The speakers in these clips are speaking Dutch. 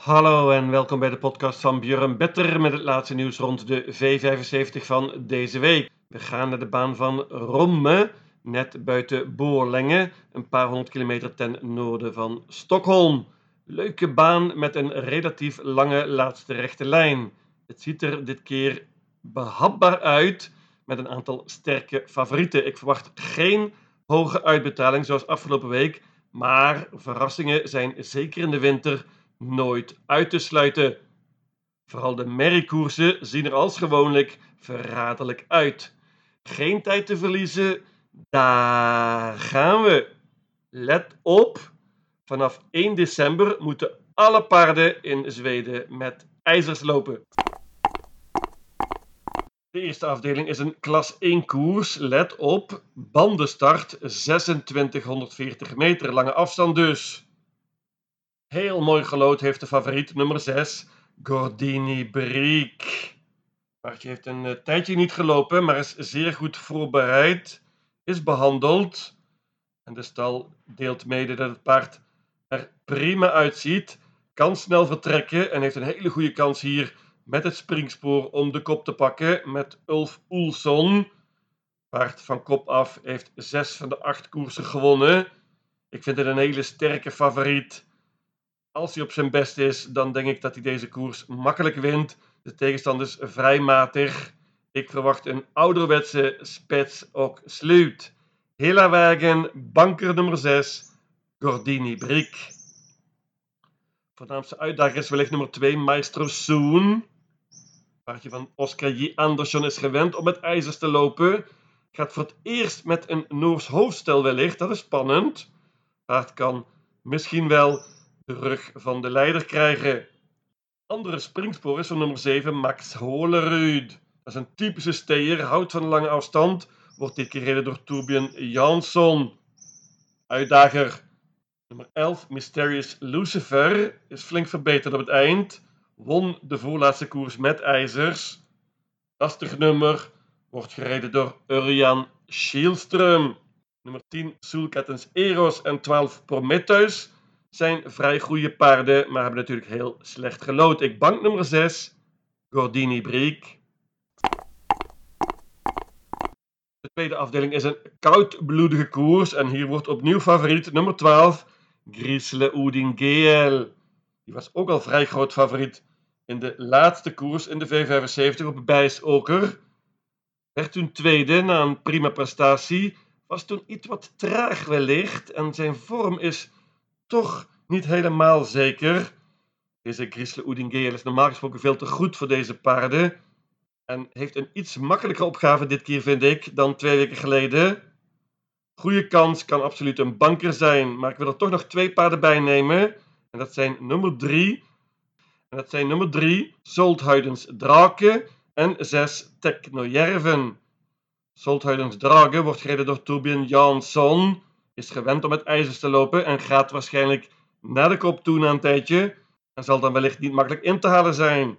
Hallo en welkom bij de podcast van Björn Better met het laatste nieuws rond de V75 van deze week. We gaan naar de baan van Romme, net buiten Boorlenge, een paar honderd kilometer ten noorden van Stockholm. Leuke baan met een relatief lange laatste rechte lijn. Het ziet er dit keer behapbaar uit met een aantal sterke favorieten. Ik verwacht geen hoge uitbetaling zoals afgelopen week, maar verrassingen zijn zeker in de winter nooit uit te sluiten. Vooral de merriekoersen zien er als gewoonlijk verraderlijk uit. Geen tijd te verliezen, daar gaan we. Let op, vanaf 1 december moeten alle paarden in Zweden met ijzers lopen. De eerste afdeling is een klas 1 koers. Let op, bandenstart 2640 meter, lange afstand dus. Heel mooi gelood heeft de favoriet nummer 6, Gordini Briek. Paardje heeft een uh, tijdje niet gelopen, maar is zeer goed voorbereid, is behandeld. En de stal deelt mede dat het paard er prima uitziet, kan snel vertrekken en heeft een hele goede kans hier met het springspoor om de kop te pakken met Ulf Oelson. Paard van kop af heeft zes van de acht koersen gewonnen. Ik vind het een hele sterke favoriet. Als hij op zijn best is, dan denk ik dat hij deze koers makkelijk wint. De tegenstander is vrij matig. Ik verwacht een ouderwetse spets ook sluit. Hela wagen, banker nummer 6, Gordini Brick. Voornaamste uitdager is wellicht nummer 2, Maestro Soon. Paardje van Oscar J. Andersson is gewend om met ijzers te lopen. Gaat voor het eerst met een Noors hoofdstel wellicht, dat is spannend. Paard kan misschien wel de rug van de leider krijgen. Andere springspoor is van nummer 7 Max Holerud. Dat is een typische steer, houdt van lange afstand, wordt dit keer gereden door Torbjörn Jansson. Uitdager nummer 11 Mysterious Lucifer is flink verbeterd op het eind. Won de voorlaatste koers met ijzers. Lastig nummer wordt gereden door Urjan Schielström. Nummer 10 Soulcattens Eros en 12 Prometheus zijn vrij goede paarden, maar hebben natuurlijk heel slecht gelood. Ik bank nummer 6, Gordini Briek. De tweede afdeling is een koudbloedige koers en hier wordt opnieuw favoriet nummer 12, Grisle Oudingeel. Die was ook al vrij groot favoriet in de laatste koers in de V75 op Bijsoker. Werd toen tweede na een prima prestatie, was toen iets wat traag wellicht en zijn vorm is toch niet helemaal zeker. Deze Grisle Oudingeel is normaal gesproken veel te goed voor deze paarden. En heeft een iets makkelijke opgave dit keer, vind ik, dan twee weken geleden. Goede kans kan absoluut een banker zijn, maar ik wil er toch nog twee paarden bij nemen. En dat zijn nummer 3. En dat zijn nummer 3, Solthuidens Draken en 6, Technojärven. Solthuidens Draken wordt gereden door Torbjörn Jansson is gewend om met ijzers te lopen en gaat waarschijnlijk naar de kop toe na een tijdje en zal dan wellicht niet makkelijk in te halen zijn.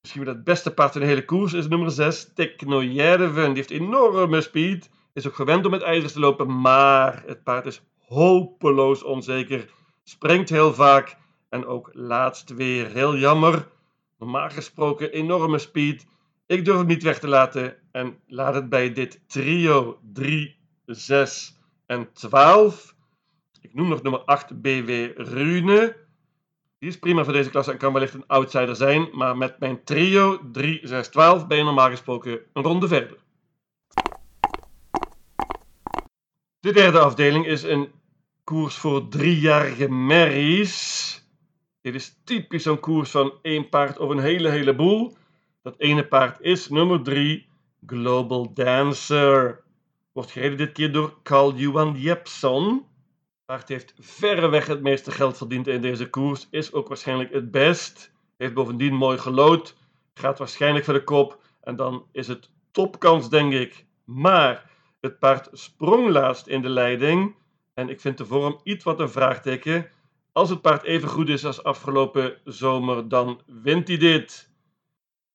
Misschien wel het beste paard in de hele koers is nummer 6, Technojerven. Die heeft enorme speed, is ook gewend om met ijzers te lopen, maar het paard is hopeloos onzeker, springt heel vaak en ook laatst weer heel jammer. Normaal gesproken enorme speed. Ik durf hem niet weg te laten en laat het bij dit trio 3, 6 en 12. Ik noem nog nummer 8 BW Rune. Die is prima voor deze klasse en kan wellicht een outsider zijn, maar met mijn trio 3, 6, 12 ben je normaal gesproken een ronde verder. De derde afdeling is een koers voor driejarige merries. Dit is typisch zo'n koers van één paard of een hele heleboel. Dat ene paard is nummer 3, Global Dancer. Wordt gereden dit keer door Carl Johan Jepson. Paard heeft verreweg het meeste geld verdiend in deze koers. Is ook waarschijnlijk het best. Heeft bovendien mooi gelood. Gaat waarschijnlijk voor de kop. En dan is het topkans, denk ik. Maar het paard sprong laatst in de leiding. En ik vind de vorm iets wat een vraagteken. Als het paard even goed is als afgelopen zomer, dan wint hij dit.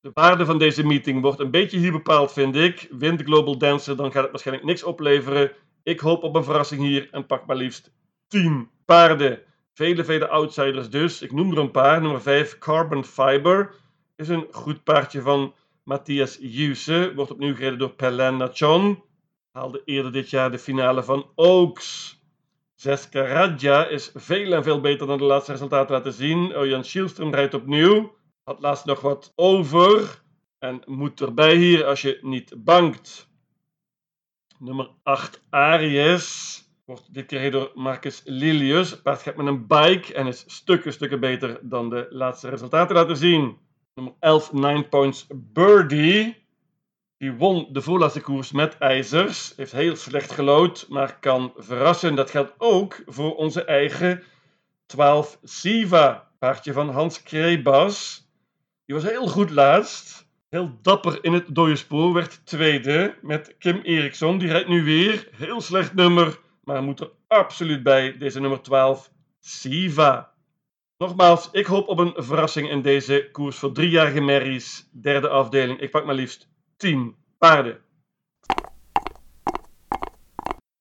De waarde van deze meeting wordt een beetje hier bepaald, vind ik. Wint Global Dancer, dan gaat het waarschijnlijk niks opleveren. Ik hoop op een verrassing hier en pak maar liefst 10 paarden. Vele, vele outsiders dus. Ik noem er een paar. Nummer 5, Carbon Fiber. Is een goed paardje van Matthias Juse. Wordt opnieuw gereden door Pelen Nachon. Haalde eerder dit jaar de finale van Oaks. 6 Karadja is veel en veel beter dan de laatste resultaten laten zien. Jan Schielström rijdt opnieuw. Had laatst nog wat over. En moet erbij hier als je niet bangt. Nummer 8 Aries. Wordt dit keer door Marcus Lilius. Paard gaat met een bike en is stukken, stukken beter dan de laatste resultaten laten zien. Nummer 11 9 Points Birdie. Die won de voorlaatste koers met ijzers. Heeft heel slecht gelood, maar kan verrassen. Dat geldt ook voor onze eigen 12 Siva. Paardje van Hans Krebas. Die was heel goed laatst. Heel dapper in het dode spoor. Werd tweede met Kim Eriksson. Die rijdt nu weer. Heel slecht nummer. Maar moet er absoluut bij. Deze nummer 12 Siva. Nogmaals, ik hoop op een verrassing in deze koers voor driejarige merries. Derde afdeling. Ik pak maar liefst 10 paarden.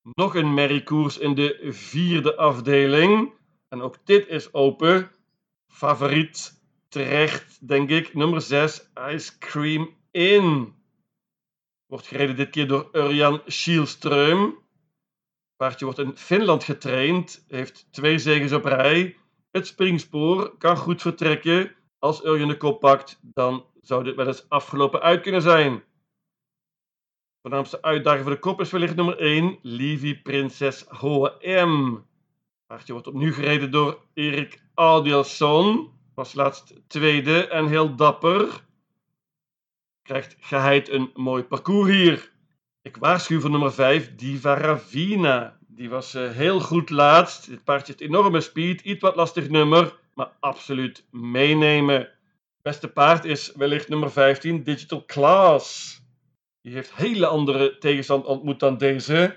Nog een merriekoers in de vierde afdeling. En ook dit is open. Favoriet terecht, denk ik. Nummer 6, Ice Cream In. Wordt gereden dit keer door Urjan Schielström. Paardje wordt in Finland getraind. Heeft twee zegens op rij. Het springspoor kan goed vertrekken. Als Urjan de kop pakt, dan zou dit wel eens afgelopen uit kunnen zijn. Voornaamste uitdaging voor de kop is wellicht nummer 1, Livy Prinses H.M. Paardje wordt opnieuw gereden door Erik Adielson. Was laatst tweede en heel dapper. Krijgt geheid een mooi parcours hier. Ik waarschuw voor nummer 5, Diva Ravina. Die was uh, heel goed laatst. Dit paardje heeft enorme speed. Iets wat lastig nummer, maar absoluut meenemen. Beste paard is wellicht nummer 15, Digital Class. Die heeft hele andere tegenstand ontmoet dan deze.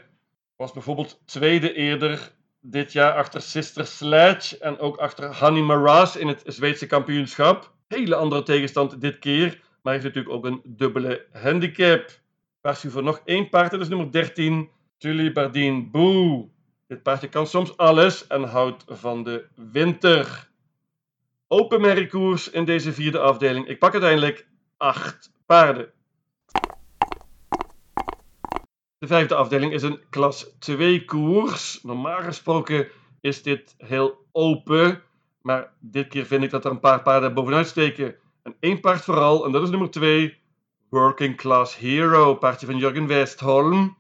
Was bijvoorbeeld tweede eerder dit jaar achter Sister Sledge en ook achter Hanni Maras in het Zweedse kampioenschap. Hele andere tegenstand dit keer, maar heeft natuurlijk ook een dubbele handicap. Waarschuw voor nog één paard, dat is nummer 13, Tully Bardien Boe. Dit paardje kan soms alles en houdt van de winter. Open merriekoers in deze vierde afdeling. Ik pak uiteindelijk acht paarden. De vijfde afdeling is een klas 2 koers. Normaal gesproken is dit heel open. Maar dit keer vind ik dat er een paar paarden bovenuit steken. En één paard vooral, en dat is nummer 2. Working Class Hero, paardje van Jurgen Westholm.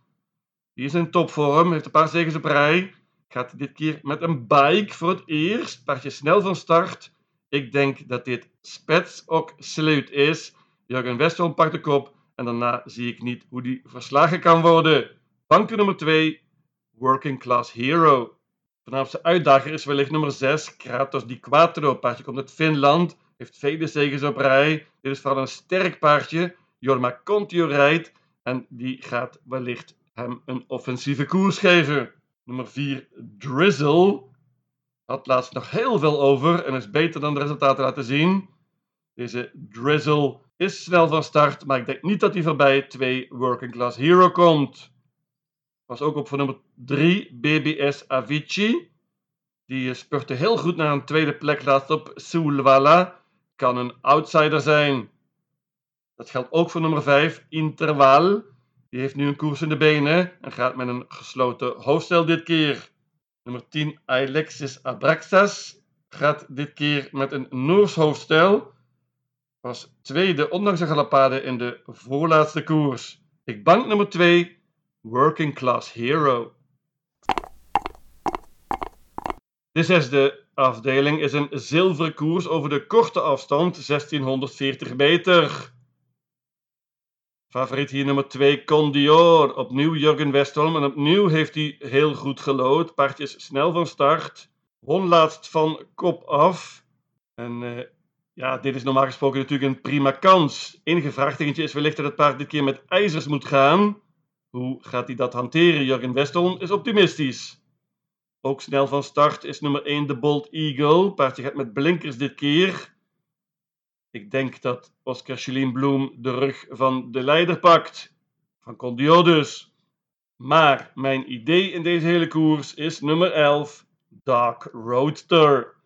Die is in topvorm, heeft een paar zegens op rij. Gaat dit keer met een bike voor het eerst. Paardje snel van start. Ik denk dat dit Spets ook sleut is. Jurgen Westholm pakt de kop. En daarna zie ik niet hoe die verslagen kan worden. Banken nummer 2, Working Class Hero. Voornaamste uitdager is wellicht nummer 6, Kratos Di Quattro. Paardje komt uit Finland, heeft vele zegens op rij. Dit is vooral een sterk paardje. Jorma Contio rijdt en die gaat wellicht hem een offensieve koers geven. Nummer 4, Drizzle. Had laatst nog heel veel over en is beter dan de resultaten laten zien. Deze Drizzle is snel van start, maar ik denk niet dat hij voorbij 2 Working Class Hero komt. Was ook op voor nummer 3 BBS Avicii. Die spurte heel goed naar een tweede plek laatst op Sulwala. Kan een outsider zijn. Dat geldt ook voor nummer 5 Interval. Die heeft nu een koers in de benen en gaat met een gesloten hoofdstel dit keer. Nummer 10 Alexis Abraxas gaat dit keer met een Noors hoofdstel was tweede ondanks de galapade in de voorlaatste koers. Ik bank nummer 2, Working Class Hero. De zesde afdeling is een zilveren koers over de korte afstand, 1640 meter. Favoriet hier nummer 2, Condior. Opnieuw Jurgen Westholm en opnieuw heeft hij heel goed gelood. Paardje is snel van start. Won van kop af. En uh, ja, dit is normaal gesproken natuurlijk een prima kans. Enige vraagtekentje is wellicht dat het paard dit keer met ijzers moet gaan. Hoe gaat hij dat hanteren? Jurgen Westholm is optimistisch. Ook snel van start is nummer 1 de Bold Eagle. Paardje gaat met blinkers dit keer. Ik denk dat Oscar Chelien Bloem de rug van de leider pakt. Van Condio dus. Maar mijn idee in deze hele koers is nummer 11, Dark Roadster.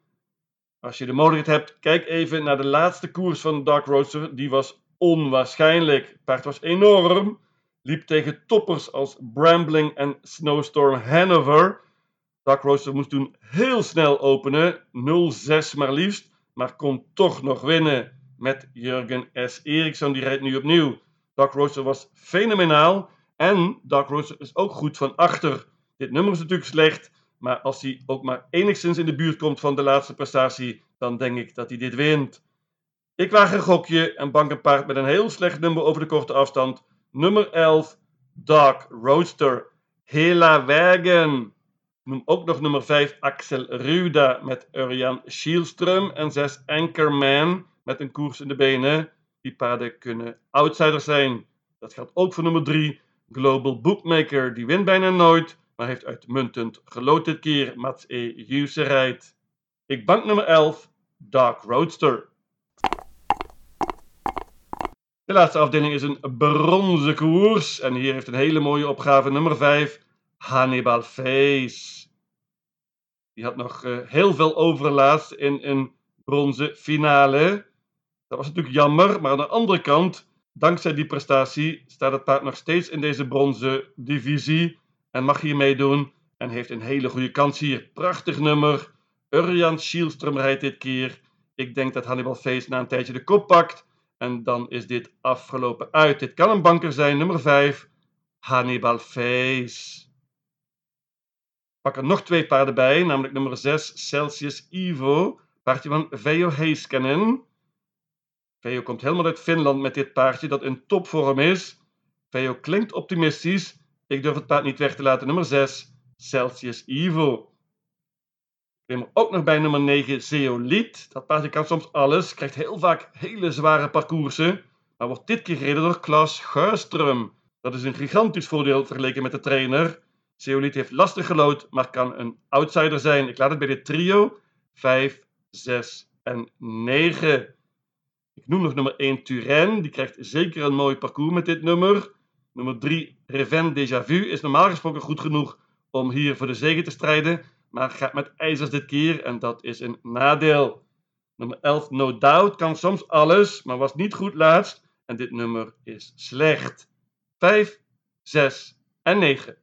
Als je de mogelijkheid hebt, kijk even naar de laatste koers van Dark Roadster. Die was onwaarschijnlijk. Het paard was enorm. Liep tegen toppers als Brambling en Snowstorm Hanover. Dark Roadster moest toen heel snel openen. 0-6 maar liefst. Maar kon toch nog winnen met Jurgen S. Eriksson. Die rijdt nu opnieuw. Dark Roadster was fenomenaal. En Dark Roadster is ook goed van achter. Dit nummer is natuurlijk slecht. Maar als hij ook maar enigszins in de buurt komt van de laatste prestatie, dan denk ik dat hij dit wint. Ik waag een gokje en bank een paard met een heel slecht nummer over de korte afstand. Nummer 11, Dark Roadster. Hela Wagen. Noem ook nog nummer 5, Axel Ruda met Urjan Schielström. En 6, Anchorman met een koers in de benen. Die paarden kunnen outsiders zijn. Dat geldt ook voor nummer 3, Global Bookmaker. Die wint bijna nooit, maar heeft uitmuntend geloot dit keer. Mats E. Juse rijdt. Ik bank nummer 11, Dark Roadster. De laatste afdeling is een bronzen koers. En hier heeft een hele mooie opgave nummer 5, Hannibal Face. Die had nog uh, heel veel overlaatst in een bronzen finale. Dat was natuurlijk jammer, maar aan de andere kant, dankzij die prestatie, staat het paard nog steeds in deze bronzen divisie en mag hier meedoen en heeft een hele goede kans hier. Prachtig nummer. Urjan Schielström rijdt dit keer. Ik denk dat Hannibal Face na een tijdje de kop pakt. En dan is dit afgelopen uit. Dit kan een banker zijn, nummer 5. Hannibal Face. Pak er nog twee paarden bij, namelijk nummer 6, Celsius Ivo. Paardje van Veo Heiskanen. Veo komt helemaal uit Finland met dit paardje dat in topvorm is. Veo klinkt optimistisch. Ik durf het paard niet weg te laten. Nummer 6, Celsius Ivo. Ik neem ook nog bij nummer 9, Zeoliet. Dat paardje kan soms alles, krijgt heel vaak hele zware parcoursen, maar wordt dit keer gereden door Klaas Schuistrum. Dat is een gigantisch voordeel vergeleken met de trainer. Zeoliet heeft lastig gelood, maar kan een outsider zijn. Ik laat het bij dit trio 5, 6 en 9. Ik noem nog nummer 1 Turijn. Die krijgt zeker een mooi parcours met dit nummer. Nummer 3 Reven Déjà Vu is normaal gesproken goed genoeg om hier voor de zege te strijden maar gaat met ijzers dit keer en dat is een nadeel. Nummer 11, No Doubt, kan soms alles, maar was niet goed laatst en dit nummer is slecht. 5, 6 en 9.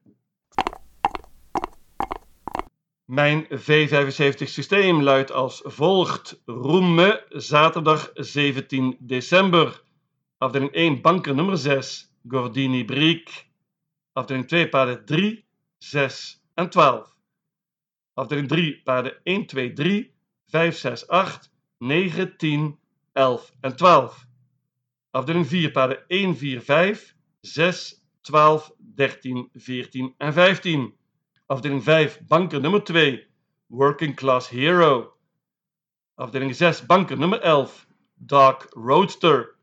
Mijn V75 systeem luidt als volgt. Roemme, zaterdag 17 december. Afdeling 1, banker nummer 6, Gordini Briek. Afdeling 2, paarden 3, 6 en 12. Afdeling 3, paarden 1, 2, 3, 5, 6, 8, 9, 10, 11 en 12. Afdeling 4, paarden 1, 4, 5, 6, 12, 13, 14 en 15. Afdeling 5, banker nummer 2, Working Class Hero. Afdeling 6, banker nummer 11, Dark Roadster.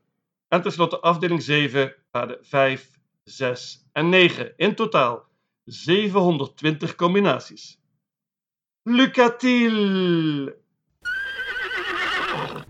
En tenslotte afdeling 7, paarden 5, 6 en 9. In totaal 720 combinaties. Lucatil